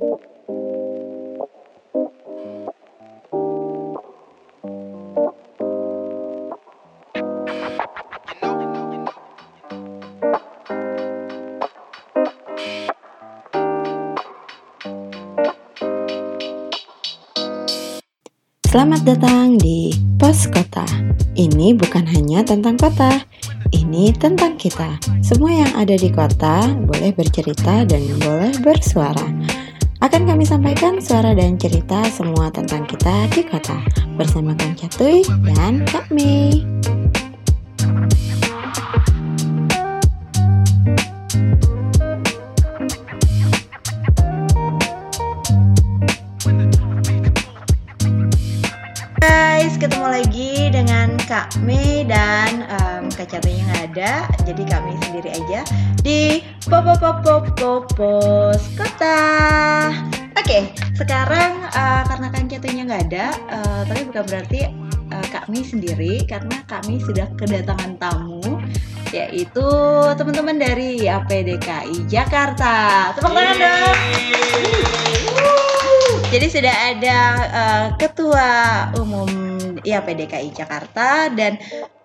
Selamat datang di Pos Kota. Ini bukan hanya tentang kota, ini tentang kita. Semua yang ada di kota boleh bercerita dan boleh bersuara. Akan kami sampaikan suara dan cerita semua tentang kita di kota bersama Kang Catuy dan Kak Mei. Guys, ketemu lagi dengan Kak Mei dan um, Kak Catunya nggak ada, jadi Kak Mei sendiri aja di Popo Popo Popos Kota. Oke, sekarang uh, karena Kak Catunya nggak ada, uh, tapi bukan berarti uh, Kak Mei sendiri karena Kak Mei sudah kedatangan tamu yaitu teman-teman dari APDKI Jakarta. Tepuk tangan dong. Jadi sudah ada uh, Ketua Umum IAPDKI Jakarta dan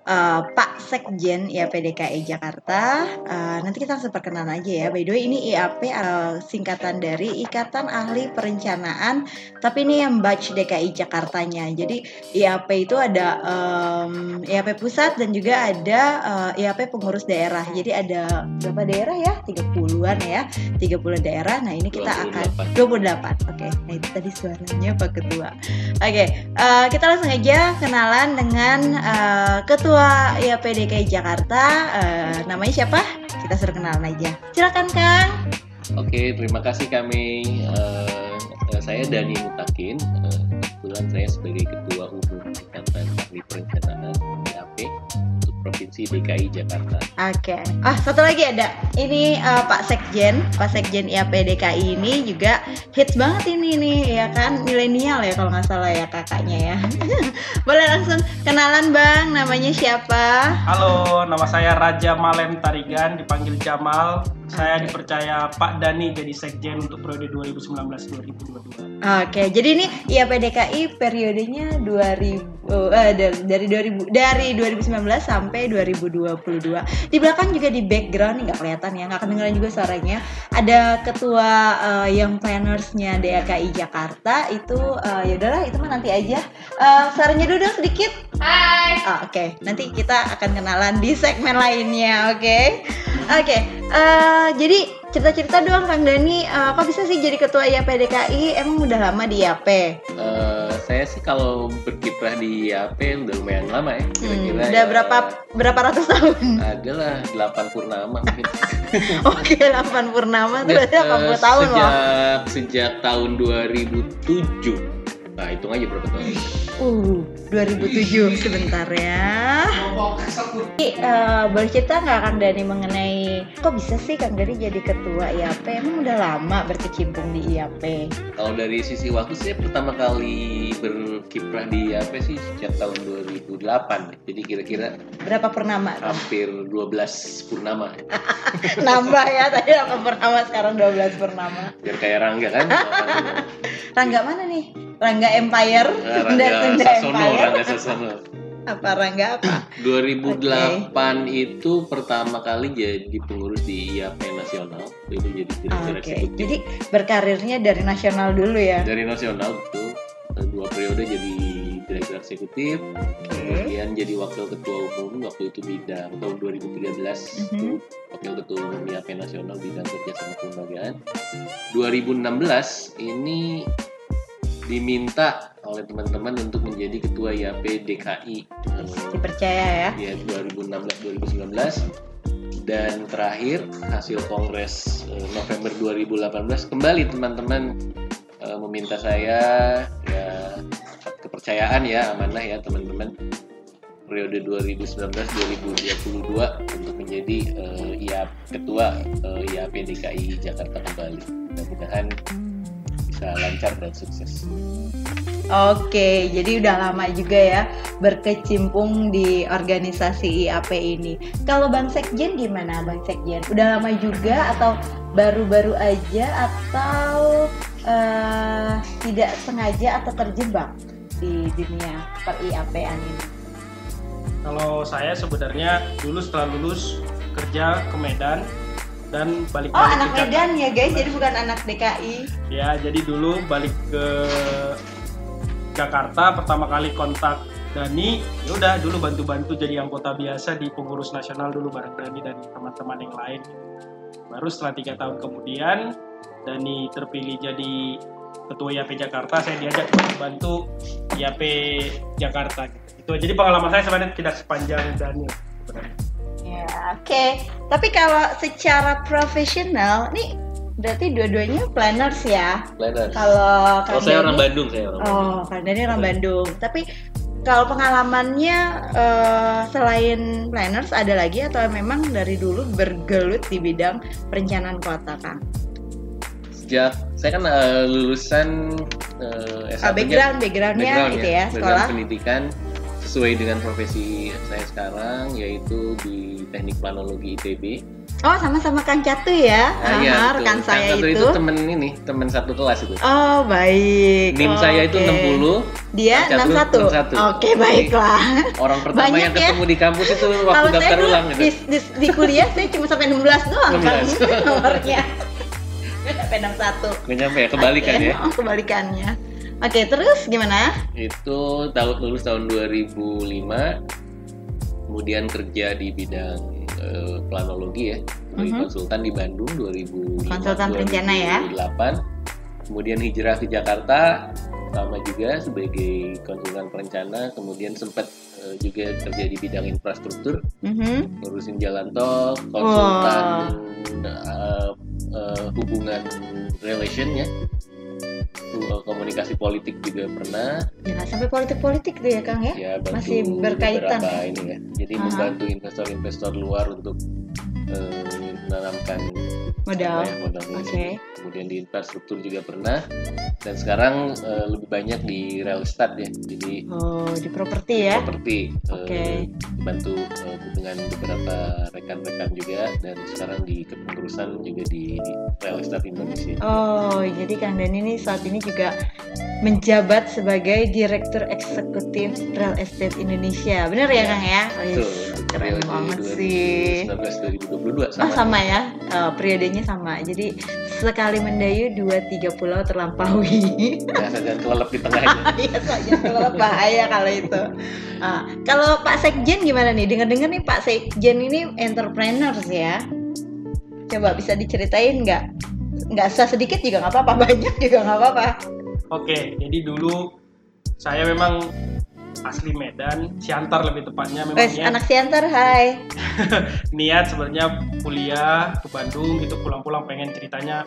uh, Pak Sekjen IAPDKI Jakarta. Uh, nanti kita langsung perkenalan aja ya. By the way ini IAP uh, singkatan dari Ikatan Ahli Perencanaan, tapi ini yang batch DKI Jakartanya. Jadi IAP itu ada um, IAP pusat dan juga ada uh, IAP pengurus daerah. Jadi ada berapa daerah ya? 30-an ya. 30 daerah. Nah, ini kita 28. akan 28. Oke. Okay. Nah, itu tadi suaranya Pak Ketua. Oke, okay. uh, kita langsung aja kenalan dengan uh, Ketua IAP DKI Jakarta. Uh, namanya siapa? Kita suruh kenalan aja. Silakan, Kang. Oke, terima kasih kami. Uh, saya Dani Mutakin. Uh, kebetulan saya sebagai Ketua Umum Ikatan Ahli Perencanaan IAP untuk Provinsi DKI Jakarta. Oke. Okay. Ah, satu lagi ada. Ini uh, Pak Sekjen, Pak Sekjen IAP DKI ini juga hits banget ini nih, ya kan? Milenial ya kalau nggak salah ya kakaknya ya. Boleh langsung kenalan Bang, namanya siapa? Halo, nama saya Raja Malen Tarigan, dipanggil Jamal. Saya dipercaya Pak Dani jadi sekjen untuk periode 2019-2022. Oke, jadi ini IAPDKI periodenya 2000 oh, eh, dari 2000 dari 2019 sampai 2022. Di belakang juga di background nggak kelihatan ya, nggak kedengeran juga suaranya. Ada ketua uh, yang plannersnya DKI Jakarta itu uh, ya udahlah itu mah nanti aja. Uh, suaranya dulu dong sedikit. Hai. Oh, Oke, okay. nanti kita akan kenalan di segmen lainnya, oke? Okay? Oke, okay. uh, jadi cerita-cerita doang Kang Dani, uh, kok bisa sih jadi ketua IAP DKI? Emang udah lama di IAP? Uh, saya sih kalau berkiprah di IAP udah lumayan lama ya, kira-kira. Hmm, udah ya, berapa berapa ratus tahun? Adalah 8 purnama mungkin. Oke, 8 purnama itu berarti 80 uh, tahun sejak, loh. Sejak tahun 2007 Nah, hitung aja berapa tahun. Uh, 2007 sebentar ya. Jadi, uh, boleh cerita nggak Kang Dani mengenai kok bisa sih Kang Dani jadi ketua IAP? Emang udah lama berkecimpung di IAP? Kalau dari sisi waktu saya pertama kali berkiprah di IAP sih sejak tahun 2008. Jadi kira-kira berapa purnama? Hampir 12 purnama. Nambah ya tadi 8 purnama sekarang 12 purnama. Biar kayak Rangga kan. Rangga mana nih? Rangga Empire Rangga dan Sunda Sasono, Empire. Rangga Sasono. apa Rangga apa? 2008 okay. itu pertama kali jadi pengurus di IAP nasional. Itu jadi direktur okay. eksekutif. Jadi berkarirnya dari nasional dulu ya? Dari nasional betul. Dua periode jadi direktur eksekutif, okay. kemudian jadi wakil ketua umum waktu itu bidang tahun 2013 mm -hmm. wakil ketua umum IAP nasional bidang kerja sama kelembagaan. 2016 ini diminta oleh teman-teman untuk menjadi ketua IAP DKI. Dipercaya ya? Ya 2016 2019 dan terakhir hasil kongres November 2018 kembali teman-teman meminta saya ya kepercayaan ya amanah ya teman-teman periode 2019-2022 untuk menjadi uh, IAP ketua uh, IAP DKI Jakarta kembali. Mudah-mudahan bisa lancar dan sukses. Oke, jadi udah lama juga ya berkecimpung di organisasi IAP ini. Kalau Bang Sekjen gimana Bang Sekjen? Udah lama juga atau baru-baru aja atau eh, tidak sengaja atau terjebak di dunia per IAP-an ini? Kalau saya sebenarnya dulu setelah lulus kerja ke Medan dan balik Oh, anak Medan ya guys, jadi bukan anak DKI. Ya, jadi dulu balik ke Jakarta pertama kali kontak Dani, ya udah dulu bantu-bantu jadi anggota biasa di pengurus nasional dulu bareng Dani dan teman-teman yang lain. Baru setelah tiga tahun kemudian Dani terpilih jadi ketua IAP Jakarta, saya diajak bantu IAP Jakarta. Gitu. Itu jadi pengalaman saya sebenarnya tidak sepanjang Dani. sebenarnya. Ya, oke. Tapi kalau secara profesional, nih berarti dua-duanya planners ya. Planner. Kalau Kalau Kang saya orang Bandung, saya orang Bandung. Oh, Kang Dani orang Bandung. Tapi kalau pengalamannya eh, selain planners ada lagi atau memang dari dulu bergelut di bidang perencanaan kota, Kang? Sejak saya kan eh, lulusan Ah, S1 -nya background, backgroundnya background itu ya, background sekolah. pendidikan sesuai dengan profesi saya sekarang yaitu di teknik planologi ITB. Oh, sama-sama Kang Catu ya. Ah, iya, betul. rekan Kang saya Satu itu. temen ini, temen satu kelas itu. Oh, baik. NIM saya itu Oke. 60, Dia Kang Catu 61. 61. Oke, baiklah. orang pertama Banyak yang ya. ketemu di kampus itu waktu Kalau saya daftar dulu ulang di, gitu. di, di kuliah saya cuma sampai 16 doang kan 16. nomornya. Nggak sampai 61. Nggak nyampe ya, kebalikan Oke, ya. Oh, kebalikannya. Oke, terus gimana? Itu tahun lulus tahun 2005, kemudian kerja di bidang eh, planologi ya, sebagai Mhm. konsultan di Bandung 2005, Konsultan perencana ya? 2008. Kemudian hijrah ke Jakarta, sama juga sebagai konsultan perencana, kemudian sempat eh, juga kerja di bidang infrastruktur, Mhm. ngurusin jalan tol, konsultan eh, eh, hubungan relation ya, komunikasi politik juga pernah, Jangan sampai politik-politik tuh ya, Kang ya. ya bantu Masih berkaitan beberapa ya? ini ya jadi Aha. membantu investor-investor luar untuk eh, menanamkan Modal. ya, modal ini. Kemudian di infrastruktur juga pernah dan sekarang eh, lebih banyak di real estate ya jadi Oh, di properti ya. properti eh, Oke. bantu eh, dengan beberapa rekan-rekan juga dan sekarang di kepengurusan juga di real estate Indonesia Oh, jadi Kang Dani ini saat ini juga menjabat sebagai Direktur Eksekutif Real Estate Indonesia. Bener ya, Kang ya? Oh, yes. Betul, Keren banget sih. 2019-2022 Oh sama sama ya, Eh, periodenya sama. Jadi sekali mendayu dua tiga pulau terlampaui. Nah, jangan kelelep di tengahnya Iya saja kalau bahaya kalau itu. Ah, kalau Pak Sekjen gimana nih? Dengar-dengar nih Pak Sekjen ini entrepreneurs ya. Coba bisa diceritain nggak? Nggak usah sedikit juga nggak apa-apa, banyak juga nggak apa-apa. Oke, jadi dulu saya memang asli Medan, Siantar lebih tepatnya memang Wes, anak Siantar, hai. niat sebenarnya kuliah ke Bandung gitu pulang-pulang pengen ceritanya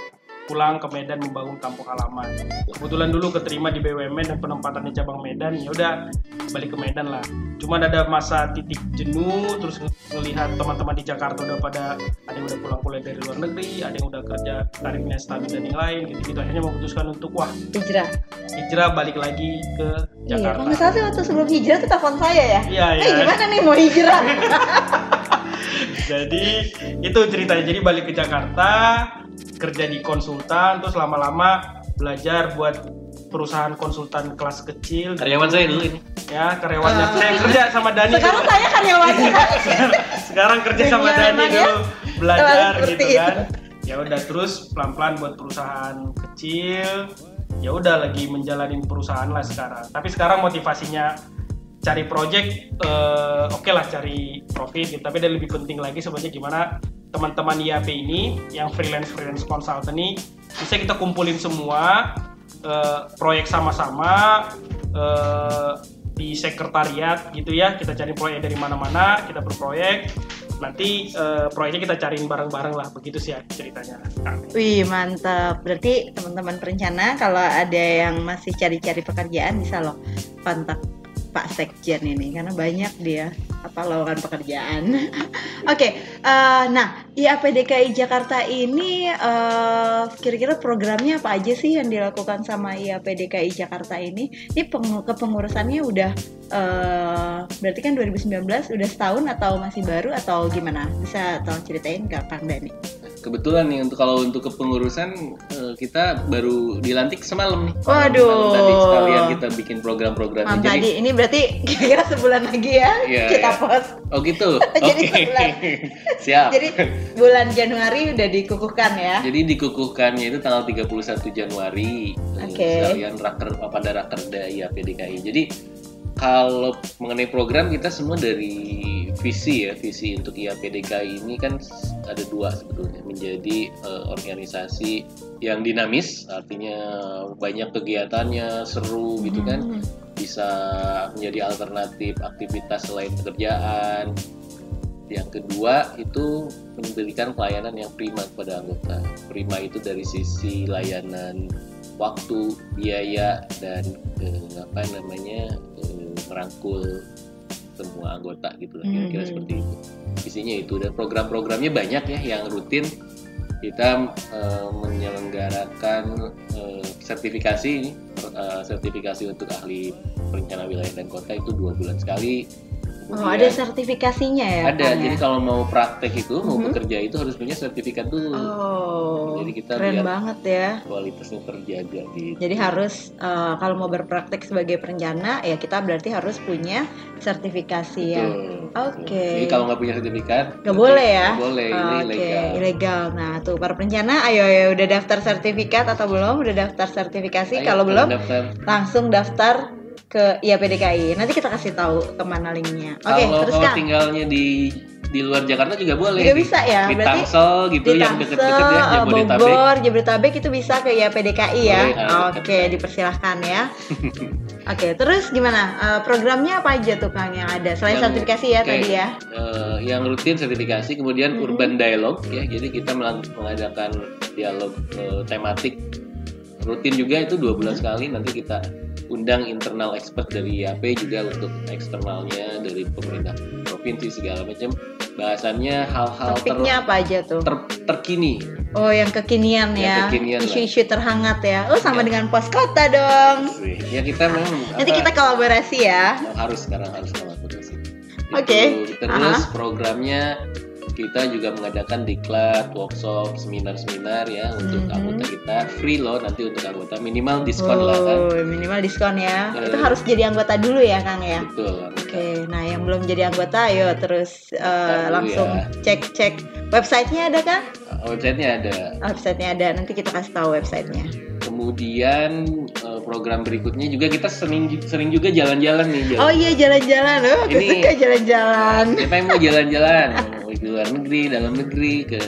pulang ke Medan membangun kampung halaman. Kebetulan dulu keterima di BUMN dan penempatannya cabang Medan, ya udah balik ke Medan lah. Cuman ada masa titik jenuh, terus ngelihat teman-teman di Jakarta udah pada ada yang udah pulang kuliah dari luar negeri, ada yang udah kerja tarifnya stabil dan yang lain gitu-gitu. Akhirnya memutuskan untuk wah Hijrah. hijrah balik lagi ke Iya, kalau Jakarta. nggak salah sih waktu sebelum hijrah tuh telepon saya ya. Iya, Eh iya. gimana nih mau hijrah? Jadi itu ceritanya. Jadi balik ke Jakarta, kerja di konsultan, terus lama-lama belajar buat perusahaan konsultan kelas kecil. karyawan saya dulu ini Ya karyawannya. Ah. Saya kerja sama Dani. Sekarang dulu. saya karyawannya. Sekarang kerja sama Dani ya. dulu belajar gitu itu. kan. Ya udah terus pelan-pelan buat perusahaan kecil. Ya udah lagi menjalani perusahaan lah sekarang. Tapi sekarang motivasinya cari project eh, oke lah cari profit gitu. tapi ada lebih penting lagi sebenarnya gimana teman-teman IAP ini yang freelance freelance consultant ini bisa kita kumpulin semua eh, proyek sama-sama eh, di sekretariat gitu ya kita cari proyek dari mana-mana kita berproyek nanti eh, proyeknya kita cariin bareng-bareng lah begitu sih ya ceritanya. Wih mantap. Berarti teman-teman perencana kalau ada yang masih cari-cari pekerjaan bisa loh kontak Pak Sekjen ini karena banyak dia apa lowongan pekerjaan. Oke, eh, nah IAP DKI Jakarta ini eh, kira-kira programnya apa aja sih yang dilakukan sama IAP DKI Jakarta ini? Ini peng- kepengurusannya udah eh, berarti kan 2019 udah setahun atau masih baru atau gimana? Bisa tolong ceritain nggak Kang Dani? Kebetulan nih untuk kalau untuk kepengurusan eh, kita baru dilantik semalam nih. Waduh. Tadi sekalian kita bikin program-program. Mam Jadi tadi ini berarti kira-kira sebulan lagi ya Iya, kita iya. post. oh gitu. Jadi Oke. sebulan. Siap. Jadi bulan Januari udah dikukuhkan ya. Jadi dikukuhkannya itu tanggal 31 Januari eh, Oke. sekalian raker pada rakerda IAP DKI. Jadi kalau mengenai program kita semua dari visi ya visi untuk IAP DKI ini kan ada dua sebetulnya menjadi eh, organisasi yang dinamis artinya banyak kegiatannya seru gitu kan Hmm. bisa menjadi alternatif aktivitas selain pekerjaan. Yang kedua itu memberikan pelayanan yang prima kepada anggota. Prima itu dari sisi layanan waktu, biaya dan eh, apa namanya eh, merangkul semua anggota gitu lah kira-kira Mhm. seperti itu. Isinya itu dan program-programnya banyak ya yang rutin kita eh, menyelenggarakan eh, sertifikasi eh, sertifikasi untuk ahli perencana wilayah dan kota itu dua bulan sekali. Oh, Kemudian- ada sertifikasinya ya? ada. Kang, ya? Jadi kalau mau praktek itu, mau Mhm. bekerja itu harus punya sertifikat dulu. Oh, Jadi kita keren lihat- banget ya. Kualitasnya terjaga gitu. Jadi harus eh, kalau mau berpraktek sebagai perencana ya kita berarti harus punya sertifikasi ya. Betul, Oke. betul. Jadi kalau nggak punya sertifikat, Gak berarti boleh ya? nggak boleh, ini Oke, ilegal. ilegal. Nah, tuh para perencana, ayo ya udah daftar sertifikat atau belum? Udah daftar sertifikasi? Ayo, Kalau belum, daftar. langsung daftar ke IAPDKI. Nanti kita kasih tahu ke mana linknya. Oke, kalau terus kalau kan? tinggalnya di di luar Jakarta juga boleh. Juga bisa ya? Di Berarti Tangsel gitu di yang Tangsel, deket-deket ya, eh, Jabodetabek. Bogor, Jabodetabek itu bisa ke ya. Boleh, ah, Oke, dekat-dekat. dipersilahkan ya. Oke, terus gimana? Eh, programnya apa aja tuh Kang yang ada? Selain Yang- sertifikasi ya oke. tadi ya. Eh, yang rutin sertifikasi, kemudian Mhm. urban dialog ya. Jadi kita mengadakan dialog eh, tematik rutin juga itu dua bulan Mhm. sekali. Nanti kita undang internal expert dari IAP juga untuk eksternalnya dari pemerintah provinsi segala macam. Bahasannya hal-hal ter, Topiknya apa aja tuh? ter- terkini. Oh, yang kekinian Yang ya. kekinian lah. Isu-isu terhangat ya. Oh, sama Ya. dengan pos kota dong. Ya kita memang Nanti apa, kita kolaborasi ya. harus sekarang harus kolaborasi. Oke. Itu. Terus programnya kita juga mengadakan diklat, workshop, seminar-seminar ya untuk Mhm. anggota kita free loh nanti untuk anggota minimal diskon lah kan. Oh, minimal diskon ya. Eh. Itu harus jadi anggota dulu ya, Kang ya. Betul. Oke, nah yang belum jadi anggota, ayo terus dulu langsung ya. cek-cek websitenya ada kan? Websitenya ada. Websitenya ada, nanti kita kasih tahu websitenya. Kemudian program berikutnya juga kita sering sering juga jalan-jalan nih. Jalan. Oh iya jalan-jalan, oh aku Ini- suka jalan-jalan. Siapa yang mau jalan-jalan di luar negeri, dalam negeri ke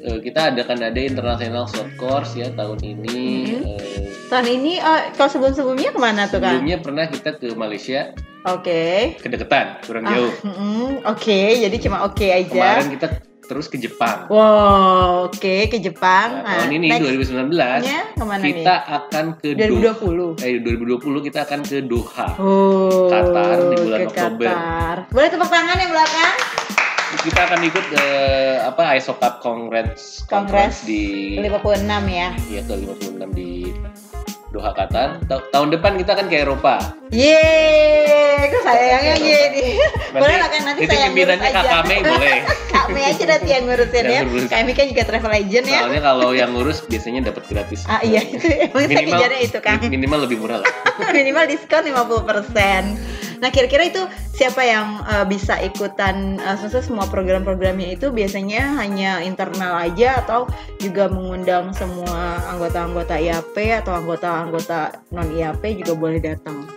eh, kita adakan ada international short course ya tahun ini. Mhm. Eh, Tahun ini, oh, kalau sebelum-sebelumnya ke mana tuh kan? sebelumnya pernah kita ke Malaysia, Oke. kedekatan, kurang Ah, jauh. mm, Oke, jadi cuma oke aja. Kemarin kita terus ke Jepang. Wow, oke ke Jepang. Nah, tahun ini next 2019 nya ke mana kita nih? akan ke Doha. 2020. Eh 2020 kita akan ke Doha. Oh, Qatar di bulan ke Oktober. Qatar. Boleh tepuk tangan yang belakang? Kita akan ikut ke apa ISO Cup Congress Kongres Conference di 56 ya. ya ke 56 di Doha Qatar. Ta- tahun depan kita akan ke Eropa. Yeay, kok sayangnya jadi. Boleh lah kan nanti itu saya pimpinannya. Kak Mei boleh. Kak Mei aja nanti yang ngurusin ya. Mei kan juga travel agent ya. Soalnya kalau yang ngurus biasanya dapat gratis. Ah iya itu emang saya kejarnya itu kan. minimal lebih murah lah. Minimal diskon 50%. Nah kira-kira itu siapa yang eh, bisa ikutan maksudnya semua program-programnya itu biasanya hanya internal aja atau juga mengundang semua anggota-anggota IAP atau anggota-anggota non IAP juga boleh datang.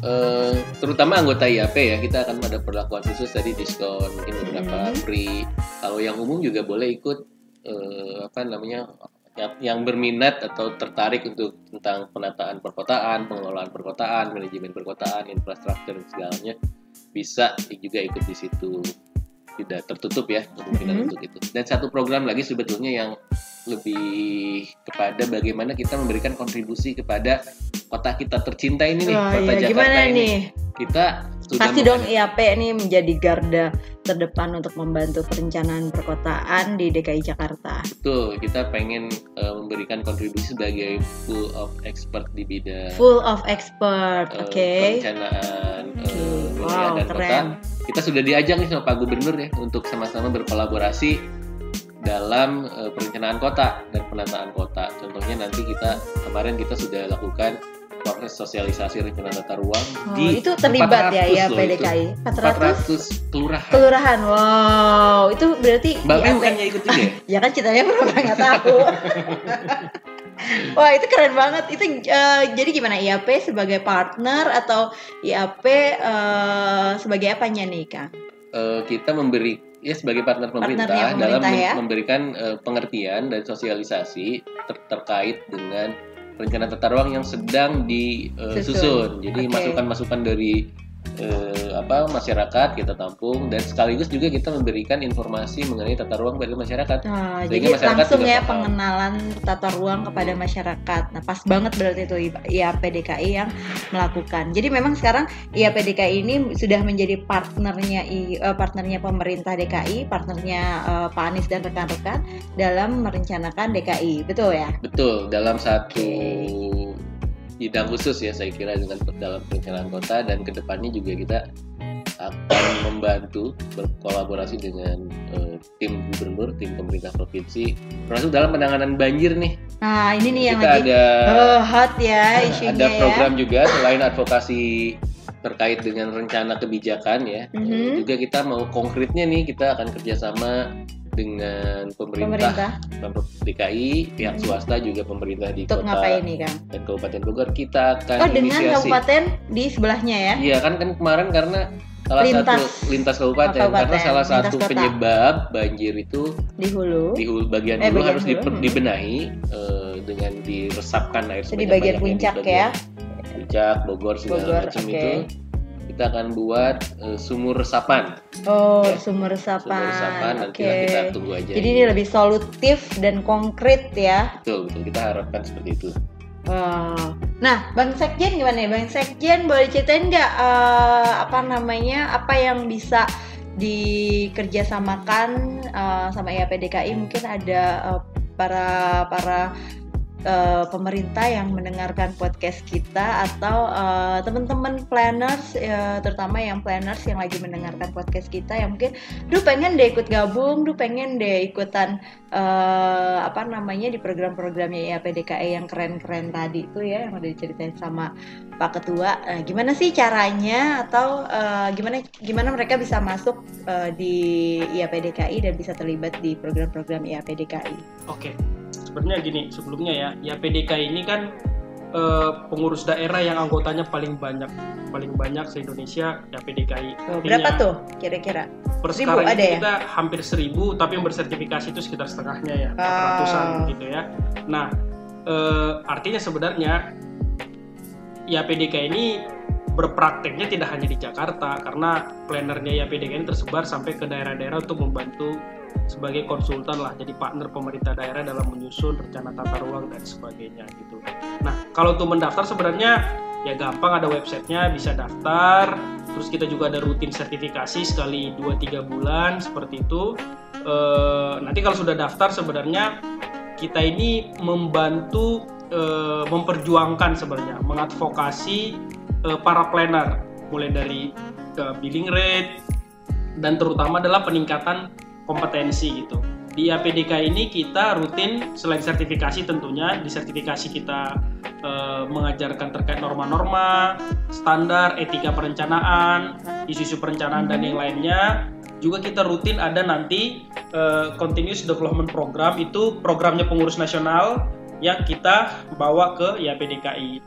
Eh, terutama anggota IAP ya kita akan ada perlakuan khusus tadi diskon mungkin beberapa Mhm. free kalau yang umum juga boleh ikut eh, apa namanya yang, yang berminat atau tertarik untuk tentang penataan perkotaan pengelolaan perkotaan manajemen perkotaan infrastruktur dan segalanya bisa juga ikut di situ tidak tertutup ya kemungkinan Mhm. untuk itu dan satu program lagi sebetulnya yang lebih kepada bagaimana kita memberikan kontribusi kepada kota kita tercinta ini nih Wah, kota iya, Jakarta gimana ini nih? kita sudah Pasti dong IAP nih menjadi garda terdepan untuk membantu perencanaan perkotaan di DKI Jakarta. betul kita pengen eh, memberikan kontribusi sebagai full of expert di bidang Full of expert, eh, oke. perencanaan eh, Oke, wilayah wow, dan kota keren. kita sudah diajak nih sama Pak Gubernur ya untuk sama-sama berkolaborasi dalam uh, perencanaan kota dan penataan kota. Contohnya nanti kita kemarin kita sudah lakukan proses sosialisasi rencana tata ruang Oh, di itu terlibat ya ya 400 loh PDKI. itu. 400 400 kelurahan. kelurahan. Wow, itu berarti Mbak IAP. bukannya ikut juga ya? Ya kan ceritanya berapa nggak tahu. Wah itu keren banget. Itu eh, jadi gimana IAP sebagai partner atau IAP eh, sebagai apanya nih kang? Eh, kita memberi ya sebagai partner pemerintah, dalam pemerintah men- ya. memberikan eh, pengertian dan sosialisasi ter- terkait dengan rencana tata ruang yang sedang disusun. Susun. Jadi Oke. masukan-masukan dari eh, apa masyarakat kita tampung dan sekaligus juga kita memberikan informasi mengenai tata ruang bagi masyarakat. Nah, jadi masyarakat langsung ya paham. pengenalan tata ruang kepada masyarakat. Nah, pas banget berarti itu IAP DKI yang melakukan. Jadi memang sekarang IAP DKI ini sudah menjadi partnernya I- eh, partnernya pemerintah DKI, partnernya eh, Pak Anies dan rekan-rekan dalam merencanakan DKI. Betul ya? Betul, dalam satu bidang khusus ya saya kira dengan dalam perencanaan kota dan ke depannya juga kita akan membantu berkolaborasi dengan eh, tim gubernur, tim pemerintah provinsi, termasuk dalam penanganan banjir nih. Nah, ini nih yang kita lagi ada eh, hot ya isunya ada ya. program juga selain advokasi terkait dengan rencana kebijakan ya, eh, Mhm. juga kita mau konkretnya nih kita akan kerjasama dengan pemerintah, pemerintah DKI, pihak Mhm. swasta juga pemerintah di untuk kota ngapain nih Kang? dan Kabupaten Bogor kita akan Oh, dengan inisiasi. kabupaten di sebelahnya ya. Iya kan kan kemarin karena salah Lintas. satu lintas kabupaten, kabupaten, karena salah satu kota. penyebab banjir itu Di hulu. di hulu bagian Eh, hulu bagian harus hulu, hmm. dibenahi eh, dengan diresapkan air Itu di bagian puncak bagian ya. Puncak, Bogor segala Bogor, macam oke. itu kita akan buat eh, sumur resapan. Oh, Ya. sumber resapan. Sumur resapan nanti Oke. kita tunggu aja. Jadi ini lebih solutif dan konkret ya. betul betul kita harapkan seperti itu. Wah. Nah, Bang Sekjen gimana nih? Bang Sekjen boleh ceritain nggak eh, apa namanya apa yang bisa dikerjasamakan eh, sama IAPDKI? Mungkin ada eh, para para eh, pemerintah yang mendengarkan podcast kita atau eh, teman-teman planners, eh, terutama yang planners yang lagi mendengarkan podcast kita yang mungkin, duh pengen deh ikut gabung, duh pengen deh ikutan eh, apa namanya di program-programnya IAPDKI yang keren-keren tadi itu ya yang udah diceritain sama Pak Ketua. Nah, gimana sih caranya atau eh, gimana gimana mereka bisa masuk eh, di IAPDKI dan bisa terlibat di program-program IAPDKI? Oke, sebenarnya gini sebelumnya ya, ya PDK ini kan eh, pengurus daerah yang anggotanya paling banyak, paling banyak se Indonesia ya PDKI. Oh, berapa tuh kira-kira? Per Seribu sekarang ada ya? kita hampir seribu, tapi yang bersertifikasi itu sekitar setengahnya ya, Ah. ratusan gitu ya. Nah, eh, artinya sebenarnya ya PDK ini berprakteknya tidak hanya di Jakarta karena plannernya ya PDK ini tersebar sampai ke daerah-daerah untuk membantu sebagai konsultan lah jadi partner pemerintah daerah dalam menyusun rencana tata ruang dan sebagainya gitu. Nah kalau untuk mendaftar sebenarnya ya gampang ada websitenya bisa daftar. Terus kita juga ada rutin sertifikasi sekali 2-3 bulan seperti itu. Eh, nanti kalau sudah daftar sebenarnya kita ini membantu eh, memperjuangkan sebenarnya mengadvokasi eh, para planner. Mulai dari ke billing rate dan terutama adalah peningkatan kompetensi gitu. Di APDK ini kita rutin selain sertifikasi tentunya di sertifikasi kita eh, mengajarkan terkait norma-norma, standar, etika perencanaan, isu-isu perencanaan dan yang lainnya. Juga kita rutin ada nanti eh, continuous development program itu programnya pengurus nasional yang kita bawa ke IAPDKI.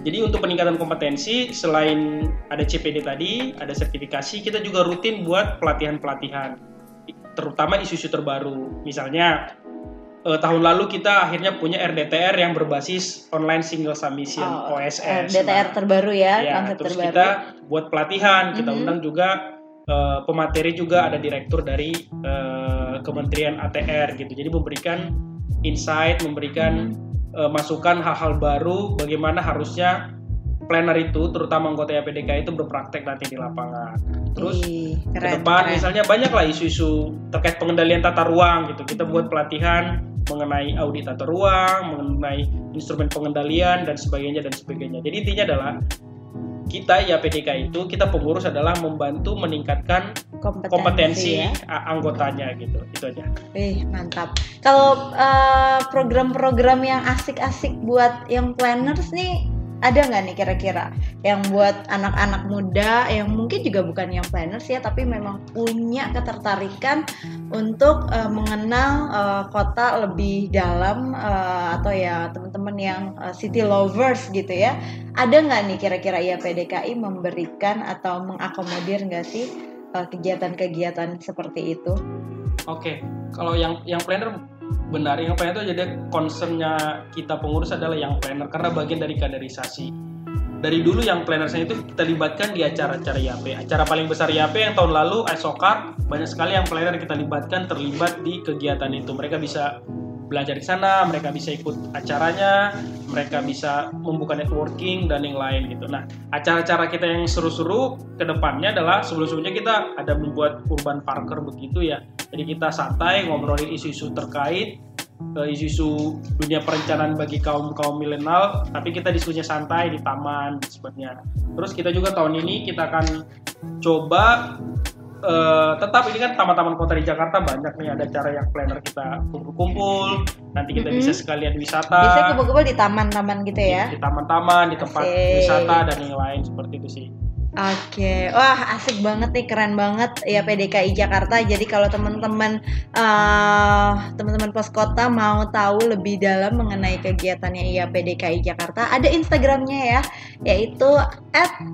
Jadi untuk peningkatan kompetensi selain ada CPD tadi, ada sertifikasi, kita juga rutin buat pelatihan-pelatihan terutama isu-isu terbaru. Misalnya eh, tahun lalu kita akhirnya punya RDTR yang berbasis online single submission Oh, OSS. DTR Nah, terbaru ya, ya, konsep terus terbaru. kita buat pelatihan, kita Mhm. undang juga eh, pemateri juga ada direktur dari eh, Kementerian ATR gitu. Jadi memberikan insight, memberikan eh, masukan hal-hal baru bagaimana harusnya planner itu terutama anggota YPDK itu berpraktek nanti di lapangan. Terus Ih, ke depan keren. misalnya banyak lah isu-isu terkait pengendalian tata ruang gitu. Kita buat pelatihan mengenai audit tata ruang, mengenai instrumen pengendalian dan sebagainya dan sebagainya. Jadi intinya adalah kita ya PDK itu kita pengurus adalah membantu meningkatkan kompetensi, kompetensi ya. anggotanya gitu itu aja Wih, mantap. Kalau eh, program-program yang asik-asik buat yang planners nih ada nggak nih kira-kira yang buat anak-anak muda yang mungkin juga bukan yang planners ya tapi memang punya ketertarikan untuk eh, mengenal eh, kota lebih dalam eh, atau ya teman-teman yang eh, city lovers gitu ya ada nggak nih kira-kira ya PDKI memberikan atau mengakomodir nggak sih kegiatan-kegiatan seperti itu? Oke, kalau yang yang planner benar, yang planner itu jadi concernnya kita pengurus adalah yang planner karena bagian dari kaderisasi. Dari dulu yang plannersnya itu kita libatkan di acara-acara IAP. Acara paling besar IAP yang tahun lalu Esokar banyak sekali yang planner kita libatkan terlibat di kegiatan itu. Mereka bisa belajar di sana, mereka bisa ikut acaranya, mereka bisa membuka networking dan yang lain gitu. Nah, acara-acara kita yang seru-seru ke depannya adalah sebelum-sebelumnya kita ada membuat urban parker begitu ya. Jadi kita santai ngobrolin isu-isu terkait eh, isu-isu dunia perencanaan bagi kaum kaum milenial, tapi kita diskusinya santai di taman sebenarnya. Terus kita juga tahun ini kita akan coba eh, tetap ini kan taman-taman kota di Jakarta banyak nih ada cara yang planner kita kumpul-kumpul, nanti kita Mm-mm. bisa sekalian wisata Biasanya kumpul-kumpul di taman-taman gitu ya. di taman-taman, di tempat Asik. wisata dan yang lain seperti itu sih. Oke, wah asik banget nih, keren banget ya PDKI Jakarta. Jadi kalau teman-teman eh, teman-teman pos kota mau tahu lebih dalam mengenai kegiatannya ya PDKI Jakarta, ada Instagramnya ya, yaitu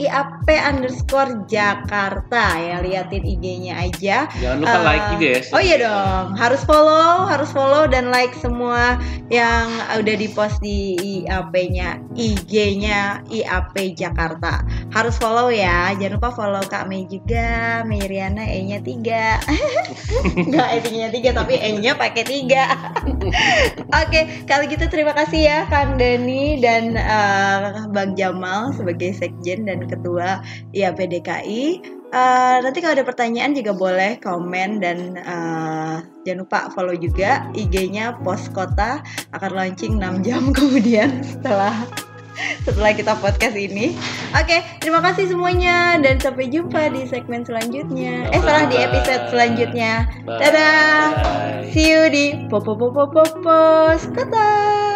@iap underscore Jakarta ya. Liatin IG-nya aja. Jangan lupa Eh, like juga ya. Oh iya dong, harus follow, harus follow dan like semua yang udah di post di IAP-nya, IG-nya IAP Jakarta. Harus follow ya, jangan lupa follow Kak Mei juga, Miriana E-nya 3 Enggak E-nya 3 tapi E-nya pakai 3 Oke, kalau gitu terima kasih ya Kang Dani dan eh, Bang Jamal sebagai sekjen dan ketua IAP DKI. Eh, nanti kalau ada pertanyaan juga boleh komen dan eh, jangan lupa follow juga IG-nya Pos Kota. Akan launching 6 jam kemudian setelah setelah kita podcast ini. Oke, terima kasih semuanya dan sampai jumpa di segmen selanjutnya. Eh, salah di episode selanjutnya. Bye. Dadah. See you di Popo Popo Pos Kota.